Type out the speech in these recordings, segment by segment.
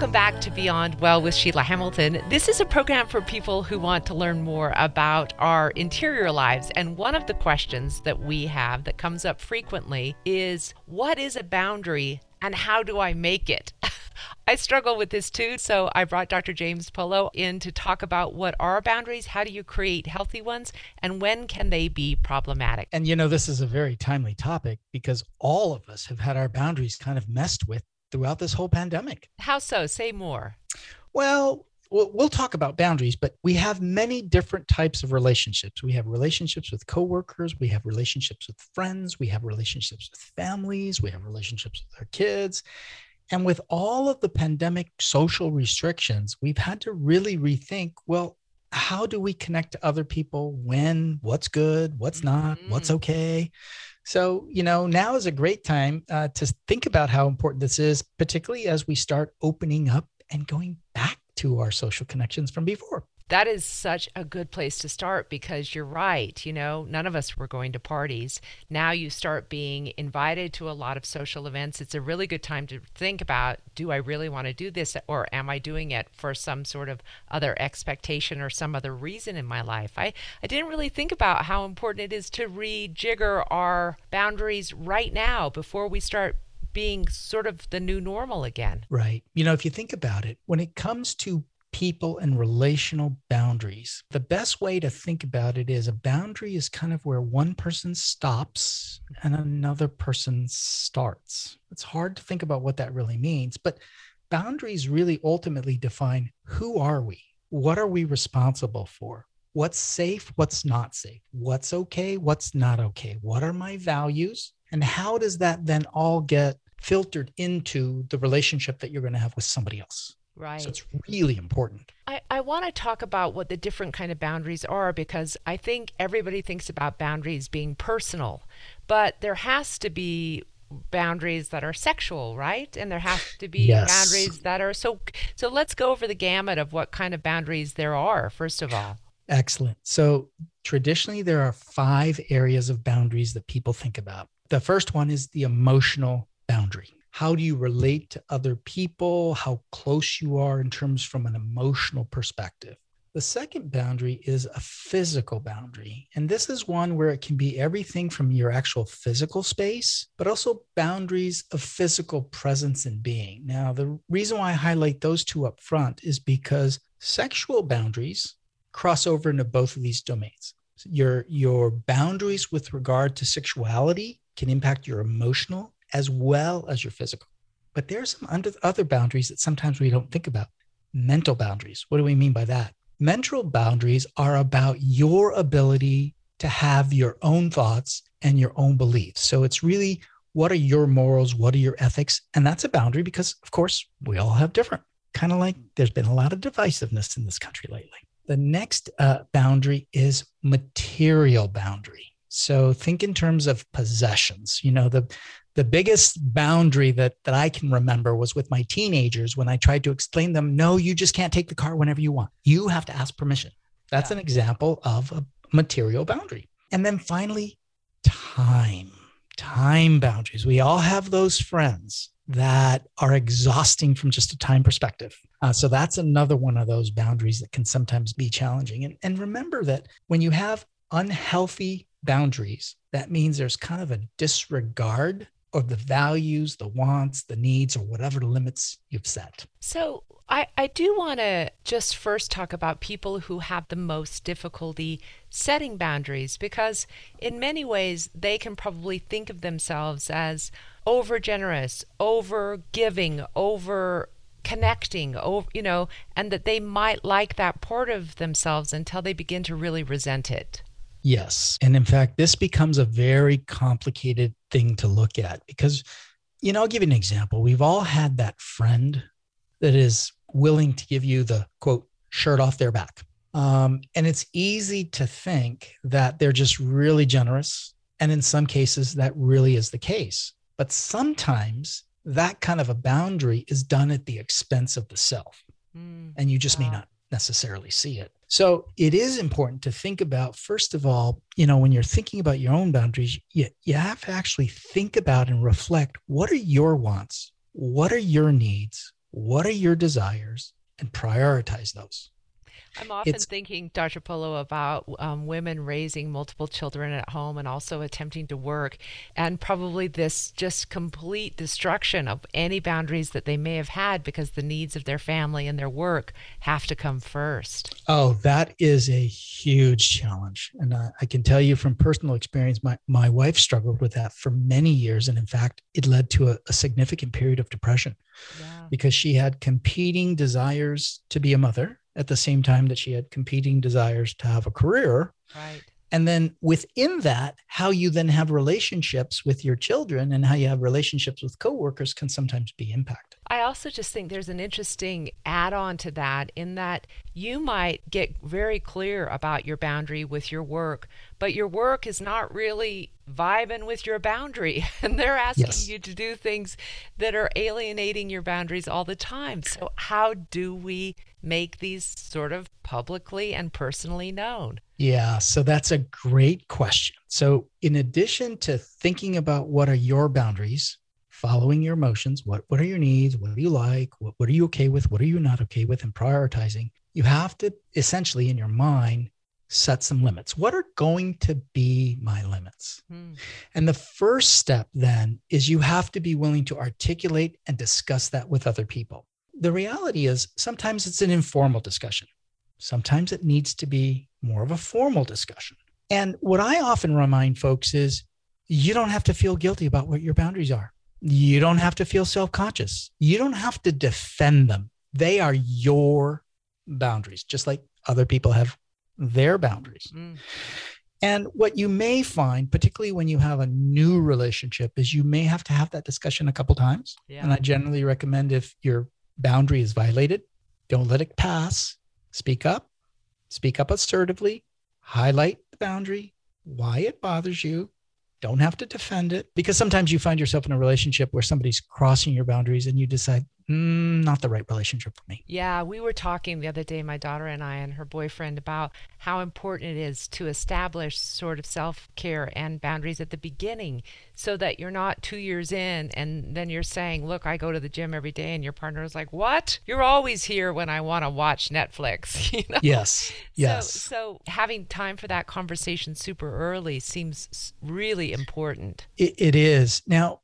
Welcome back to Beyond Well with Sheila Hamilton. This is a program for people who want to learn more about our interior lives. And one of the questions that we have that comes up frequently is what is a boundary and how do I make it? I struggle with this too. So I brought Dr. James Polo in to talk about what are boundaries, how do you create healthy ones, and when can they be problematic? And you know, this is a very timely topic because all of us have had our boundaries kind of messed with throughout this whole pandemic. How so? Say more. Well, we'll talk about boundaries, but we have many different types of relationships. We have relationships with coworkers, we have relationships with friends, we have relationships with families, we have relationships with our kids. And with all of the pandemic social restrictions, we've had to really rethink well, how do we connect to other people when, what's good, what's not, mm-hmm. what's okay? So, you know, now is a great time uh, to think about how important this is, particularly as we start opening up and going back to our social connections from before that is such a good place to start because you're right. You know, none of us were going to parties. Now you start being invited to a lot of social events. It's a really good time to think about do I really want to do this or am I doing it for some sort of other expectation or some other reason in my life? I, I didn't really think about how important it is to rejigger our boundaries right now before we start being sort of the new normal again. Right. You know, if you think about it, when it comes to people and relational boundaries. The best way to think about it is a boundary is kind of where one person stops and another person starts. It's hard to think about what that really means, but boundaries really ultimately define who are we? What are we responsible for? What's safe? What's not safe? What's okay? What's not okay? What are my values? And how does that then all get filtered into the relationship that you're going to have with somebody else? Right. So it's really important. I, I want to talk about what the different kind of boundaries are because I think everybody thinks about boundaries being personal, but there has to be boundaries that are sexual, right? And there have to be yes. boundaries that are so so let's go over the gamut of what kind of boundaries there are first of all. Excellent. So traditionally there are five areas of boundaries that people think about. The first one is the emotional boundary how do you relate to other people, how close you are in terms from an emotional perspective. The second boundary is a physical boundary. And this is one where it can be everything from your actual physical space, but also boundaries of physical presence and being. Now, the reason why I highlight those two up front is because sexual boundaries cross over into both of these domains. Your, your boundaries with regard to sexuality can impact your emotional as well as your physical. But there are some under, other boundaries that sometimes we don't think about. Mental boundaries. What do we mean by that? Mental boundaries are about your ability to have your own thoughts and your own beliefs. So it's really what are your morals? What are your ethics? And that's a boundary because, of course, we all have different. Kind of like there's been a lot of divisiveness in this country lately. The next uh, boundary is material boundary. So think in terms of possessions. You know, the the biggest boundary that that I can remember was with my teenagers when I tried to explain them, no, you just can't take the car whenever you want. You have to ask permission. That's yeah. an example of a material boundary. And then finally, time. Time boundaries. We all have those friends that are exhausting from just a time perspective. Uh, so that's another one of those boundaries that can sometimes be challenging. And, and remember that when you have unhealthy boundaries, that means there's kind of a disregard of the values, the wants, the needs, or whatever limits you've set. So I, I do want to just first talk about people who have the most difficulty setting boundaries because, in many ways, they can probably think of themselves as over generous, over giving, over connecting over you know and that they might like that part of themselves until they begin to really resent it Yes. And in fact, this becomes a very complicated thing to look at because, you know, I'll give you an example. We've all had that friend that is willing to give you the quote, shirt off their back. Um, and it's easy to think that they're just really generous. And in some cases, that really is the case. But sometimes that kind of a boundary is done at the expense of the self. Mm, and you just wow. may not necessarily see it. So it is important to think about, first of all, you know, when you're thinking about your own boundaries, you, you have to actually think about and reflect what are your wants? What are your needs? what are your desires and prioritize those. I'm often it's, thinking, Dr. Polo, about um, women raising multiple children at home and also attempting to work, and probably this just complete destruction of any boundaries that they may have had because the needs of their family and their work have to come first. Oh, that is a huge challenge. And uh, I can tell you from personal experience, my, my wife struggled with that for many years. And in fact, it led to a, a significant period of depression yeah. because she had competing desires to be a mother at the same time that she had competing desires to have a career. Right. And then within that, how you then have relationships with your children and how you have relationships with coworkers can sometimes be impacted. I also just think there's an interesting add on to that in that you might get very clear about your boundary with your work, but your work is not really vibing with your boundary and they're asking yes. you to do things that are alienating your boundaries all the time. So, how do we make these sort of publicly and personally known? Yeah, so that's a great question. So, in addition to thinking about what are your boundaries, following your emotions, what, what are your needs, what do you like, what, what are you okay with, what are you not okay with, and prioritizing, you have to essentially in your mind set some limits. What are going to be my limits? Hmm. And the first step then is you have to be willing to articulate and discuss that with other people. The reality is sometimes it's an informal discussion. Sometimes it needs to be more of a formal discussion. And what I often remind folks is you don't have to feel guilty about what your boundaries are. You don't have to feel self conscious. You don't have to defend them. They are your boundaries, just like other people have their boundaries. Mm. And what you may find, particularly when you have a new relationship, is you may have to have that discussion a couple times. Yeah. And I generally recommend if your boundary is violated, don't let it pass. Speak up, speak up assertively, highlight the boundary, why it bothers you. Don't have to defend it. Because sometimes you find yourself in a relationship where somebody's crossing your boundaries and you decide, mm, not the right relationship for me. Yeah, we were talking the other day, my daughter and I and her boyfriend, about how important it is to establish sort of self care and boundaries at the beginning so that you're not two years in and then you're saying, Look, I go to the gym every day, and your partner is like, What? You're always here when I want to watch Netflix. You know? Yes. Yes. So, so having time for that conversation super early seems really important. it, it is. Now,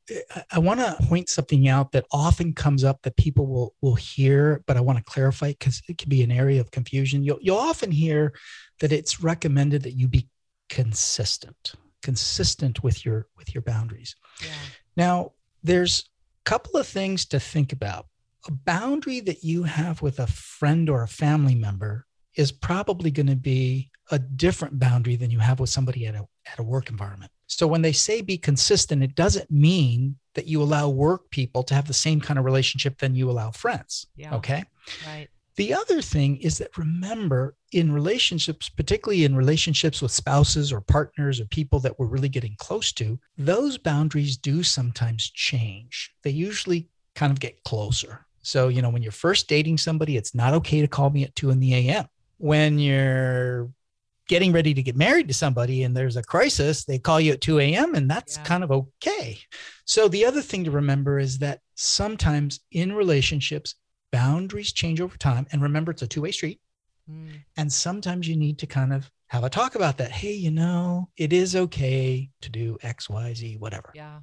I want to point something out that often comes up that people will will hear, but I want to clarify because it can be an area of confusion. You'll you'll often hear that it's recommended that you be consistent, consistent with your with your boundaries. Yeah. Now, there's a couple of things to think about. A boundary that you have with a friend or a family member is probably going to be a different boundary than you have with somebody at a, at a work environment. So when they say be consistent, it doesn't mean that you allow work people to have the same kind of relationship than you allow friends. Yeah. Okay. Right. The other thing is that remember in relationships, particularly in relationships with spouses or partners or people that we're really getting close to, those boundaries do sometimes change. They usually kind of get closer. So, you know, when you're first dating somebody, it's not okay to call me at two in the AM. When you're getting ready to get married to somebody and there's a crisis, they call you at 2 a.m. and that's yeah. kind of okay. So the other thing to remember is that sometimes in relationships, boundaries change over time. And remember, it's a two way street. Mm. And sometimes you need to kind of have a talk about that. Hey, you know, it is okay to do X, Y, Z, whatever. Yeah.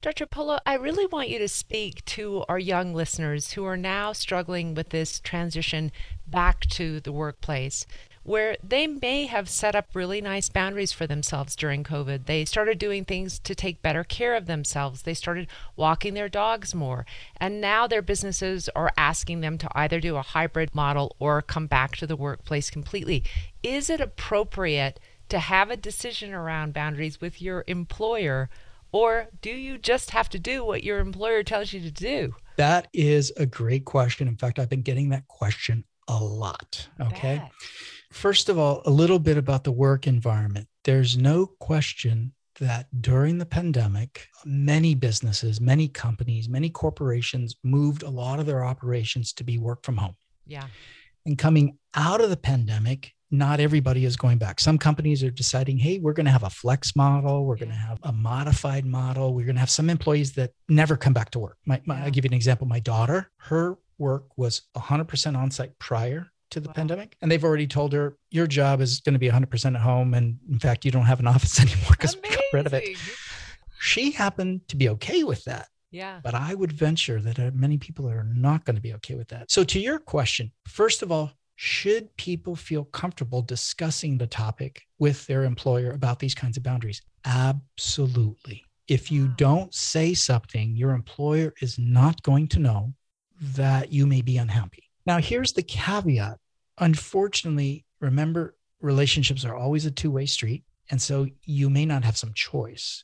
Dr. Polo, I really want you to speak to our young listeners who are now struggling with this transition back to the workplace where they may have set up really nice boundaries for themselves during COVID. They started doing things to take better care of themselves. They started walking their dogs more. And now their businesses are asking them to either do a hybrid model or come back to the workplace completely. Is it appropriate to have a decision around boundaries with your employer? Or do you just have to do what your employer tells you to do? That is a great question. In fact, I've been getting that question a lot. Okay. First of all, a little bit about the work environment. There's no question that during the pandemic, many businesses, many companies, many corporations moved a lot of their operations to be work from home. Yeah. And coming out of the pandemic, not everybody is going back. Some companies are deciding, hey, we're going to have a flex model. We're going to have a modified model. We're going to have some employees that never come back to work. My, my, I'll give you an example. My daughter, her work was 100% on site prior to the Wow. pandemic. And they've already told her, your job is going to be 100% at home. And in fact, you don't have an office anymore because we got rid of it. She happened to be okay with that. Yeah. But I would venture that uh, many people are not going to be okay with that. So, to your question, first of all, should people feel comfortable discussing the topic with their employer about these kinds of boundaries? Absolutely. If you Wow. don't say something, your employer is not going to know that you may be unhappy. Now, here's the caveat. Unfortunately, remember, relationships are always a two way street. And so you may not have some choice.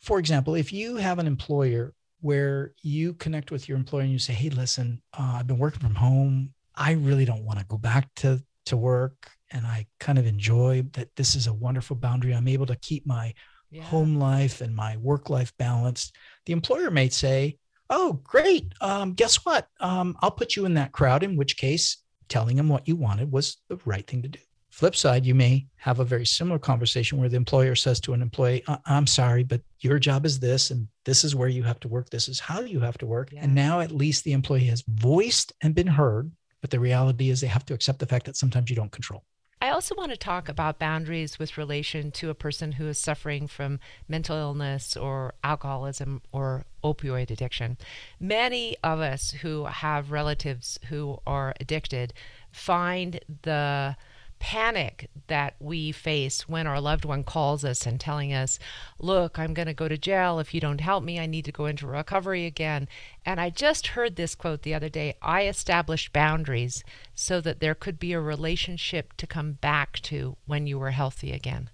For example, if you have an employer where you connect with your employer and you say, Hey, listen, uh, I've been working from home. I really don't want to go back to, to work. And I kind of enjoy that this is a wonderful boundary. I'm able to keep my Yeah. home life and my work life balanced. The employer may say, Oh, great. Um, guess what? Um, I'll put you in that crowd, in which case, telling them what you wanted was the right thing to do. Flip side, you may have a very similar conversation where the employer says to an employee, "I- I'm sorry, but your job is this, and this is where you have to work. This is how you have to work. Yeah. And now at least the employee has voiced and been heard. But the reality is they have to accept the fact that sometimes you don't control. I also want to talk about boundaries with relation to a person who is suffering from mental illness or alcoholism or opioid addiction. Many of us who have relatives who are addicted find the panic that we face when our loved one calls us and telling us, Look, I'm going to go to jail if you don't help me. I need to go into recovery again. And I just heard this quote the other day I established boundaries so that there could be a relationship to come back to when you were healthy again.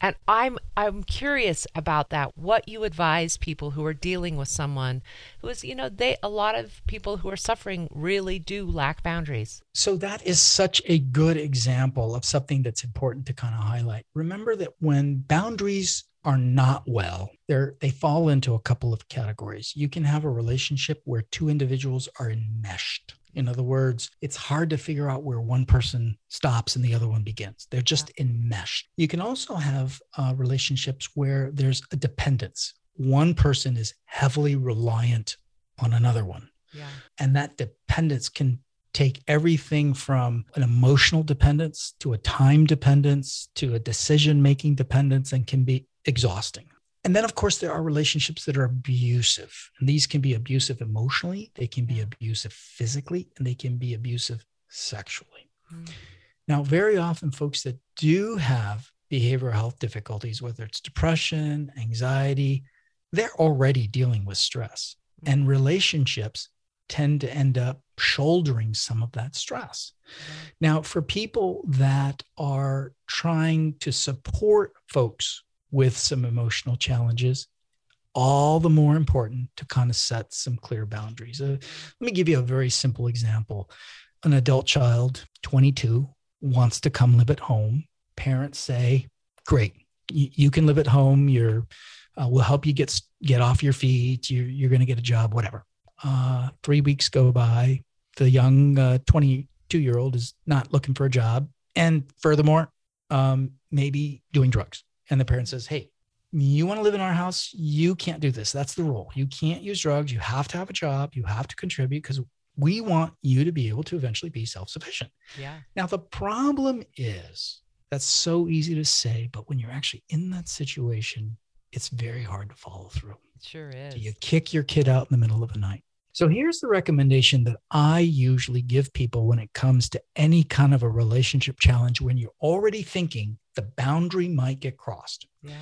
And I'm I'm curious about that. What you advise people who are dealing with someone who is, you know, they a lot of people who are suffering really do lack boundaries. So that is such a good example of something that's important to kind of highlight. Remember that when boundaries are not well, they're they fall into a couple of categories. You can have a relationship where two individuals are enmeshed. In other words, it's hard to figure out where one person stops and the other one begins. They're just enmeshed. You can also have uh, relationships where there's a dependence. One person is heavily reliant on another one Yeah. and that dependence can take everything from an emotional dependence to a time dependence to a decision making dependence and can be exhausting. And then, of course, there are relationships that are abusive. And these can be abusive emotionally, they can be abusive physically, and they can be abusive sexually. Mm. Now, very often, folks that do have behavioral health difficulties, whether it's depression, anxiety, they're already dealing with stress. And relationships tend to end up shouldering some of that stress. Now, for people that are trying to support folks with some emotional challenges, all the more important to kind of set some clear boundaries. Uh, let me give you a very simple example. An adult child, 22, wants to come live at home. Parents say, "Great, you, you can live at home. You're, uh, we'll help you get get off your feet. You're, you're going to get a job, whatever." Uh, three weeks go by. The young 22 year old is not looking for a job, and furthermore, um, maybe doing drugs. And the parent says, "Hey, you want to live in our house? You can't do this. That's the rule. You can't use drugs. You have to have a job. You have to contribute because we want you to be able to eventually be self sufficient." Yeah. Now, the problem is that's so easy to say, but when you're actually in that situation, it's very hard to follow through. It sure is. Do you kick your kid out in the middle of the night? So here's the recommendation that I usually give people when it comes to any kind of a relationship challenge when you're already thinking the boundary might get crossed. Yeah.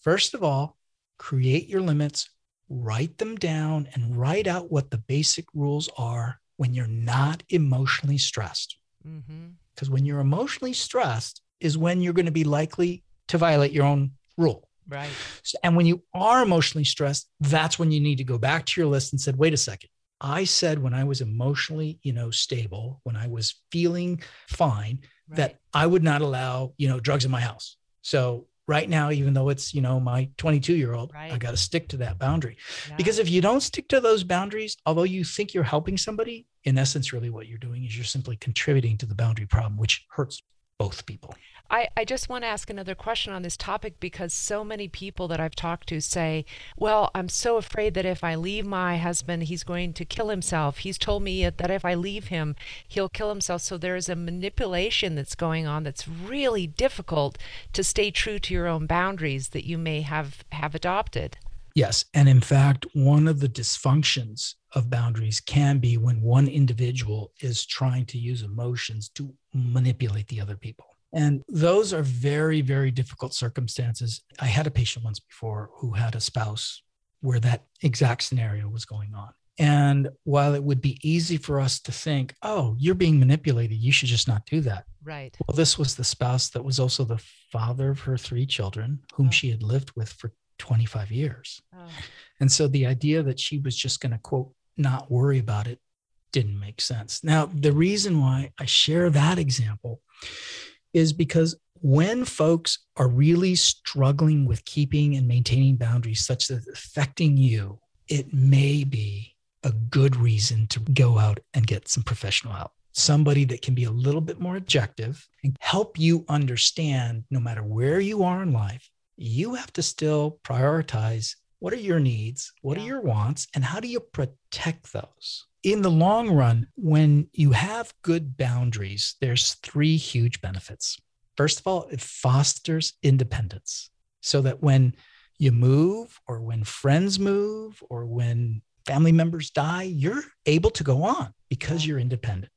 First of all, create your limits, write them down, and write out what the basic rules are when you're not emotionally stressed. Mm-hmm. Because when you're emotionally stressed is when you're going to be likely to violate your own rule. Right. So- And when you are emotionally stressed, that's when you need to go back to your list and said, wait a second. I said when I was emotionally, you know, stable, when I was feeling fine, Right. that I would not allow, you know, drugs in my house. So right now, even though it's, you know, my 22 year old, I got to stick to that boundary. Yeah. Because if you don't stick to those boundaries, although you think you're helping somebody, in essence, really what you're doing is you're simply contributing to the boundary problem, which hurts both people. I, I just want to ask another question on this topic because so many people that I've talked to say, Well, I'm so afraid that if I leave my husband, he's going to kill himself. He's told me that if I leave him, he'll kill himself. So there is a manipulation that's going on that's really difficult to stay true to your own boundaries that you may have, have adopted. Yes. And in fact, one of the dysfunctions of boundaries can be when one individual is trying to use emotions to manipulate the other people. And those are very, very difficult circumstances. I had a patient once before who had a spouse where that exact scenario was going on. And while it would be easy for us to think, oh, you're being manipulated, you should just not do that. Right. Well, this was the spouse that was also the father of her three children, whom oh. she had lived with for 25 years. Oh. And so the idea that she was just going to, quote, not worry about it didn't make sense. Now, the reason why I share that example is because when folks are really struggling with keeping and maintaining boundaries such that it's affecting you, it may be a good reason to go out and get some professional help. Somebody that can be a little bit more objective and help you understand no matter where you are in life, you have to still prioritize what are your needs, what yeah. are your wants, and how do you protect those? In the long run, when you have good boundaries, there's three huge benefits. First of all, it fosters independence so that when you move or when friends move or when family members die, you're able to go on because you're independent.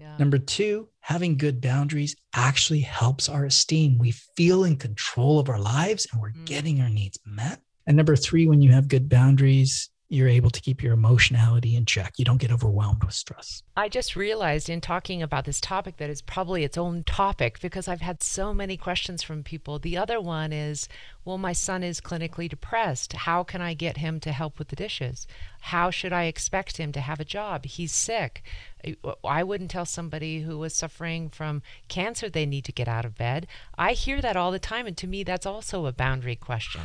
Yeah. Number two, having good boundaries actually helps our esteem. We feel in control of our lives and we're mm. getting our needs met. And number three, when you have good boundaries, you're able to keep your emotionality in check. You don't get overwhelmed with stress. I just realized in talking about this topic that is probably its own topic because I've had so many questions from people. The other one is, well, my son is clinically depressed. How can I get him to help with the dishes? How should I expect him to have a job? He's sick. I wouldn't tell somebody who was suffering from cancer they need to get out of bed. I hear that all the time. And to me, that's also a boundary question.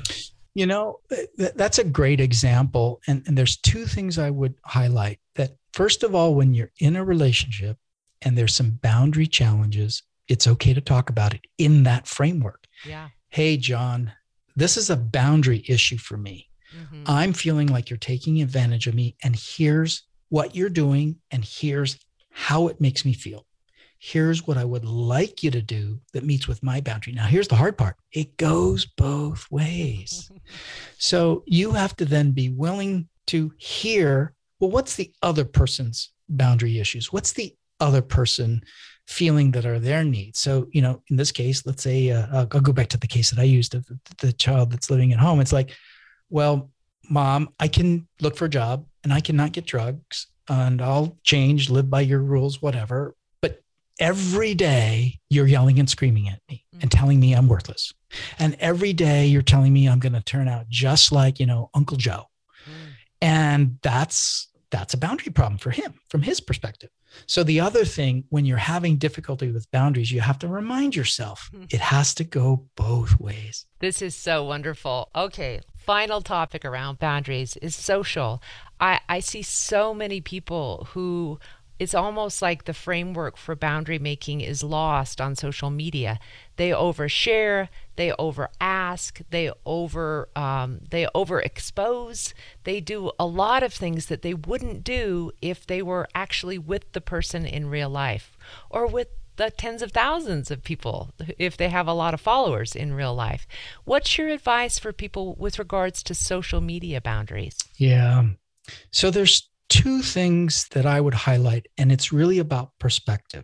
You know, th- that's a great example. And, and there's two things I would highlight that, first of all, when you're in a relationship and there's some boundary challenges, it's okay to talk about it in that framework. Yeah. Hey, John, this is a boundary issue for me. Mm-hmm. I'm feeling like you're taking advantage of me. And here's what you're doing, and here's how it makes me feel here's what I would like you to do that meets with my boundary. Now, here's the hard part it goes both ways. so you have to then be willing to hear well, what's the other person's boundary issues? What's the other person feeling that are their needs? So, you know, in this case, let's say uh, I'll, go back to the case that I used of the child that's living at home. It's like, well, mom, I can look for a job and I cannot get drugs and I'll change, live by your rules, whatever every day you're yelling and screaming at me and mm. telling me I'm worthless. And every day you're telling me I'm going to turn out just like, you know, Uncle Joe. Mm. And that's that's a boundary problem for him from his perspective. So the other thing when you're having difficulty with boundaries, you have to remind yourself mm. it has to go both ways. This is so wonderful. Okay, final topic around boundaries is social. I, I see so many people who it's almost like the framework for boundary making is lost on social media. They overshare, they over ask, they over um, they overexpose. They do a lot of things that they wouldn't do if they were actually with the person in real life or with the tens of thousands of people if they have a lot of followers in real life. What's your advice for people with regards to social media boundaries? Yeah. So there's two things that I would highlight, and it's really about perspective.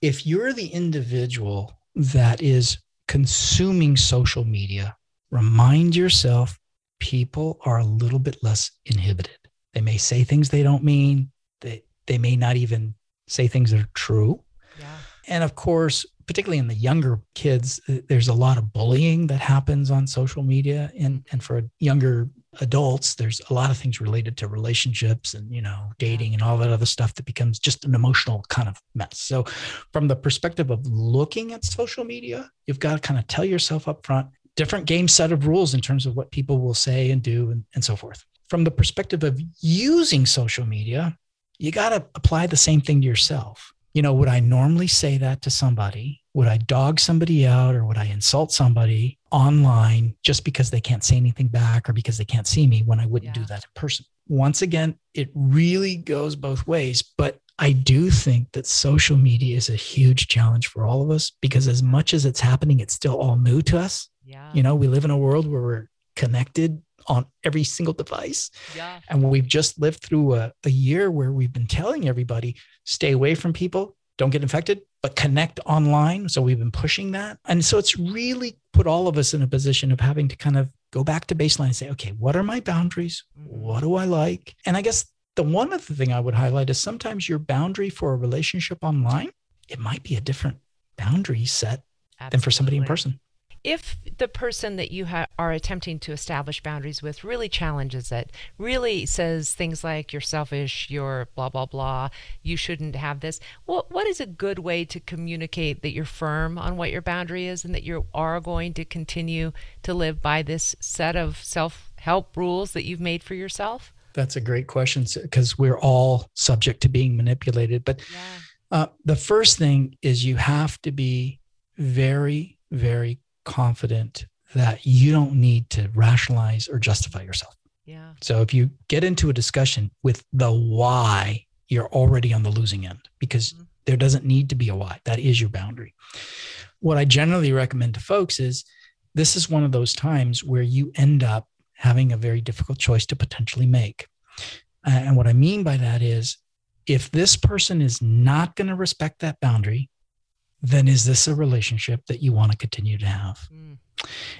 If you're the individual that is consuming social media, remind yourself people are a little bit less inhibited. They may say things they don't mean, they, they may not even say things that are true. Yeah. And of course, particularly in the younger kids, there's a lot of bullying that happens on social media. And, and for a younger adults there's a lot of things related to relationships and you know dating and all that other stuff that becomes just an emotional kind of mess. So from the perspective of looking at social media you've got to kind of tell yourself up front different game set of rules in terms of what people will say and do and, and so forth. From the perspective of using social media you got to apply the same thing to yourself you know, would I normally say that to somebody? Would I dog somebody out or would I insult somebody online just because they can't say anything back or because they can't see me when I wouldn't yeah. do that in person? Once again, it really goes both ways. But I do think that social media is a huge challenge for all of us because as much as it's happening, it's still all new to us. Yeah. You know, we live in a world where we're connected on every single device. Yeah. And we've just lived through a, a year where we've been telling everybody stay away from people, don't get infected, but connect online. So we've been pushing that. And so it's really put all of us in a position of having to kind of go back to baseline and say, okay, what are my boundaries? Mm-hmm. What do I like? And I guess the one other thing I would highlight is sometimes your boundary for a relationship online, it might be a different boundary set Absolutely. than for somebody in person if the person that you ha- are attempting to establish boundaries with really challenges it, really says things like you're selfish, you're blah blah blah, you shouldn't have this. What what is a good way to communicate that you're firm on what your boundary is and that you are going to continue to live by this set of self-help rules that you've made for yourself? That's a great question because we're all subject to being manipulated. But yeah. uh, the first thing is you have to be very, very confident that you don't need to rationalize or justify yourself. Yeah. So if you get into a discussion with the why, you're already on the losing end because mm-hmm. there doesn't need to be a why. That is your boundary. What I generally recommend to folks is this is one of those times where you end up having a very difficult choice to potentially make. And what I mean by that is if this person is not going to respect that boundary, then is this a relationship that you want to continue to have? Mm.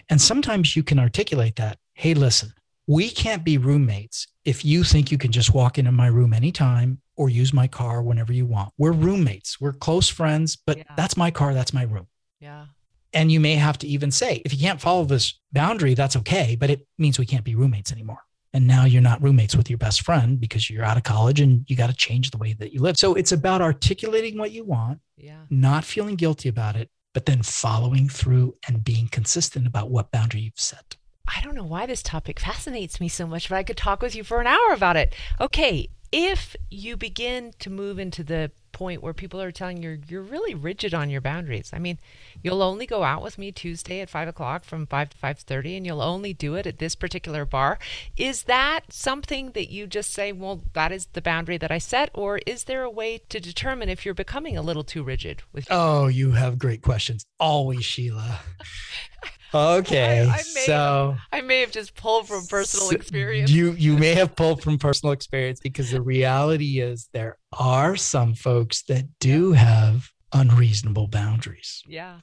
And sometimes you can articulate that hey, listen, we can't be roommates if you think you can just walk into my room anytime or use my car whenever you want. We're roommates, we're close friends, but yeah. that's my car, that's my room. Yeah. And you may have to even say, if you can't follow this boundary, that's okay, but it means we can't be roommates anymore and now you're not roommates with your best friend because you're out of college and you got to change the way that you live. So it's about articulating what you want, yeah. not feeling guilty about it, but then following through and being consistent about what boundary you've set. I don't know why this topic fascinates me so much, but I could talk with you for an hour about it. Okay, if you begin to move into the point where people are telling you you're really rigid on your boundaries. I mean, you'll only go out with me Tuesday at five o'clock from five to five thirty, and you'll only do it at this particular bar. Is that something that you just say, well, that is the boundary that I set, or is there a way to determine if you're becoming a little too rigid with? Oh, you have great questions, always, Sheila. Okay, I, I so have, I may have just pulled from personal experience. You you may have pulled from personal experience because the reality is there are some folks that do have unreasonable boundaries. Yeah.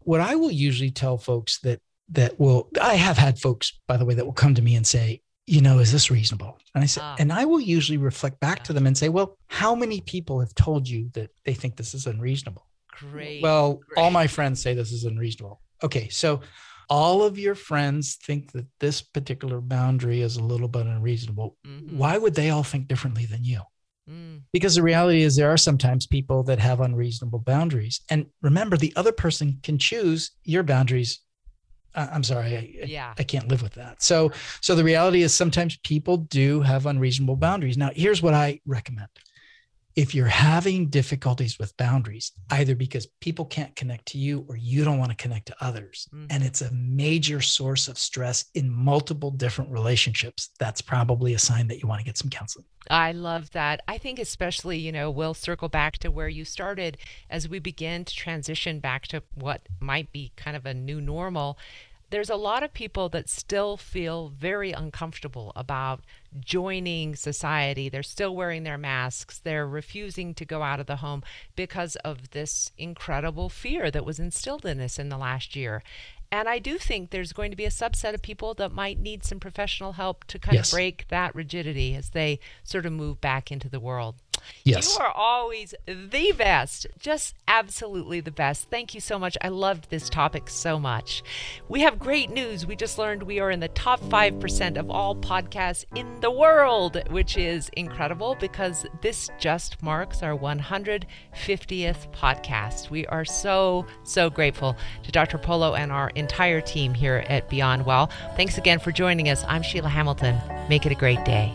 What I will usually tell folks that that will I have had folks by the way that will come to me and say, you know, is this reasonable? And I said, ah. and I will usually reflect back yeah. to them and say, well, how many people have told you that they think this is unreasonable? Great. Well, Great. all my friends say this is unreasonable. Okay, so all of your friends think that this particular boundary is a little bit unreasonable. Mm-hmm. Why would they all think differently than you? Mm. Because the reality is, there are sometimes people that have unreasonable boundaries. And remember, the other person can choose your boundaries. Uh, I'm sorry, I, yeah. I, I can't live with that. So, so the reality is, sometimes people do have unreasonable boundaries. Now, here's what I recommend if you're having difficulties with boundaries, either because people can't connect to you or you don't want to connect to others, mm-hmm. and it's a major source of stress in multiple different relationships, that's probably a sign that you want to get some counseling. I love that. I think, especially, you know, we'll circle back to where you started as we begin to transition back to what might be kind of a new normal there's a lot of people that still feel very uncomfortable about joining society. They're still wearing their masks. They're refusing to go out of the home because of this incredible fear that was instilled in us in the last year. And I do think there's going to be a subset of people that might need some professional help to kind yes. of break that rigidity as they sort of move back into the world. Yes. You are always the best, just absolutely the best. Thank you so much. I loved this topic so much. We have great news. We just learned we are in the top 5% of all podcasts in the world, which is incredible because this just marks our 150th podcast. We are so, so grateful to Dr. Polo and our entire team here at Beyond Well. Thanks again for joining us. I'm Sheila Hamilton. Make it a great day.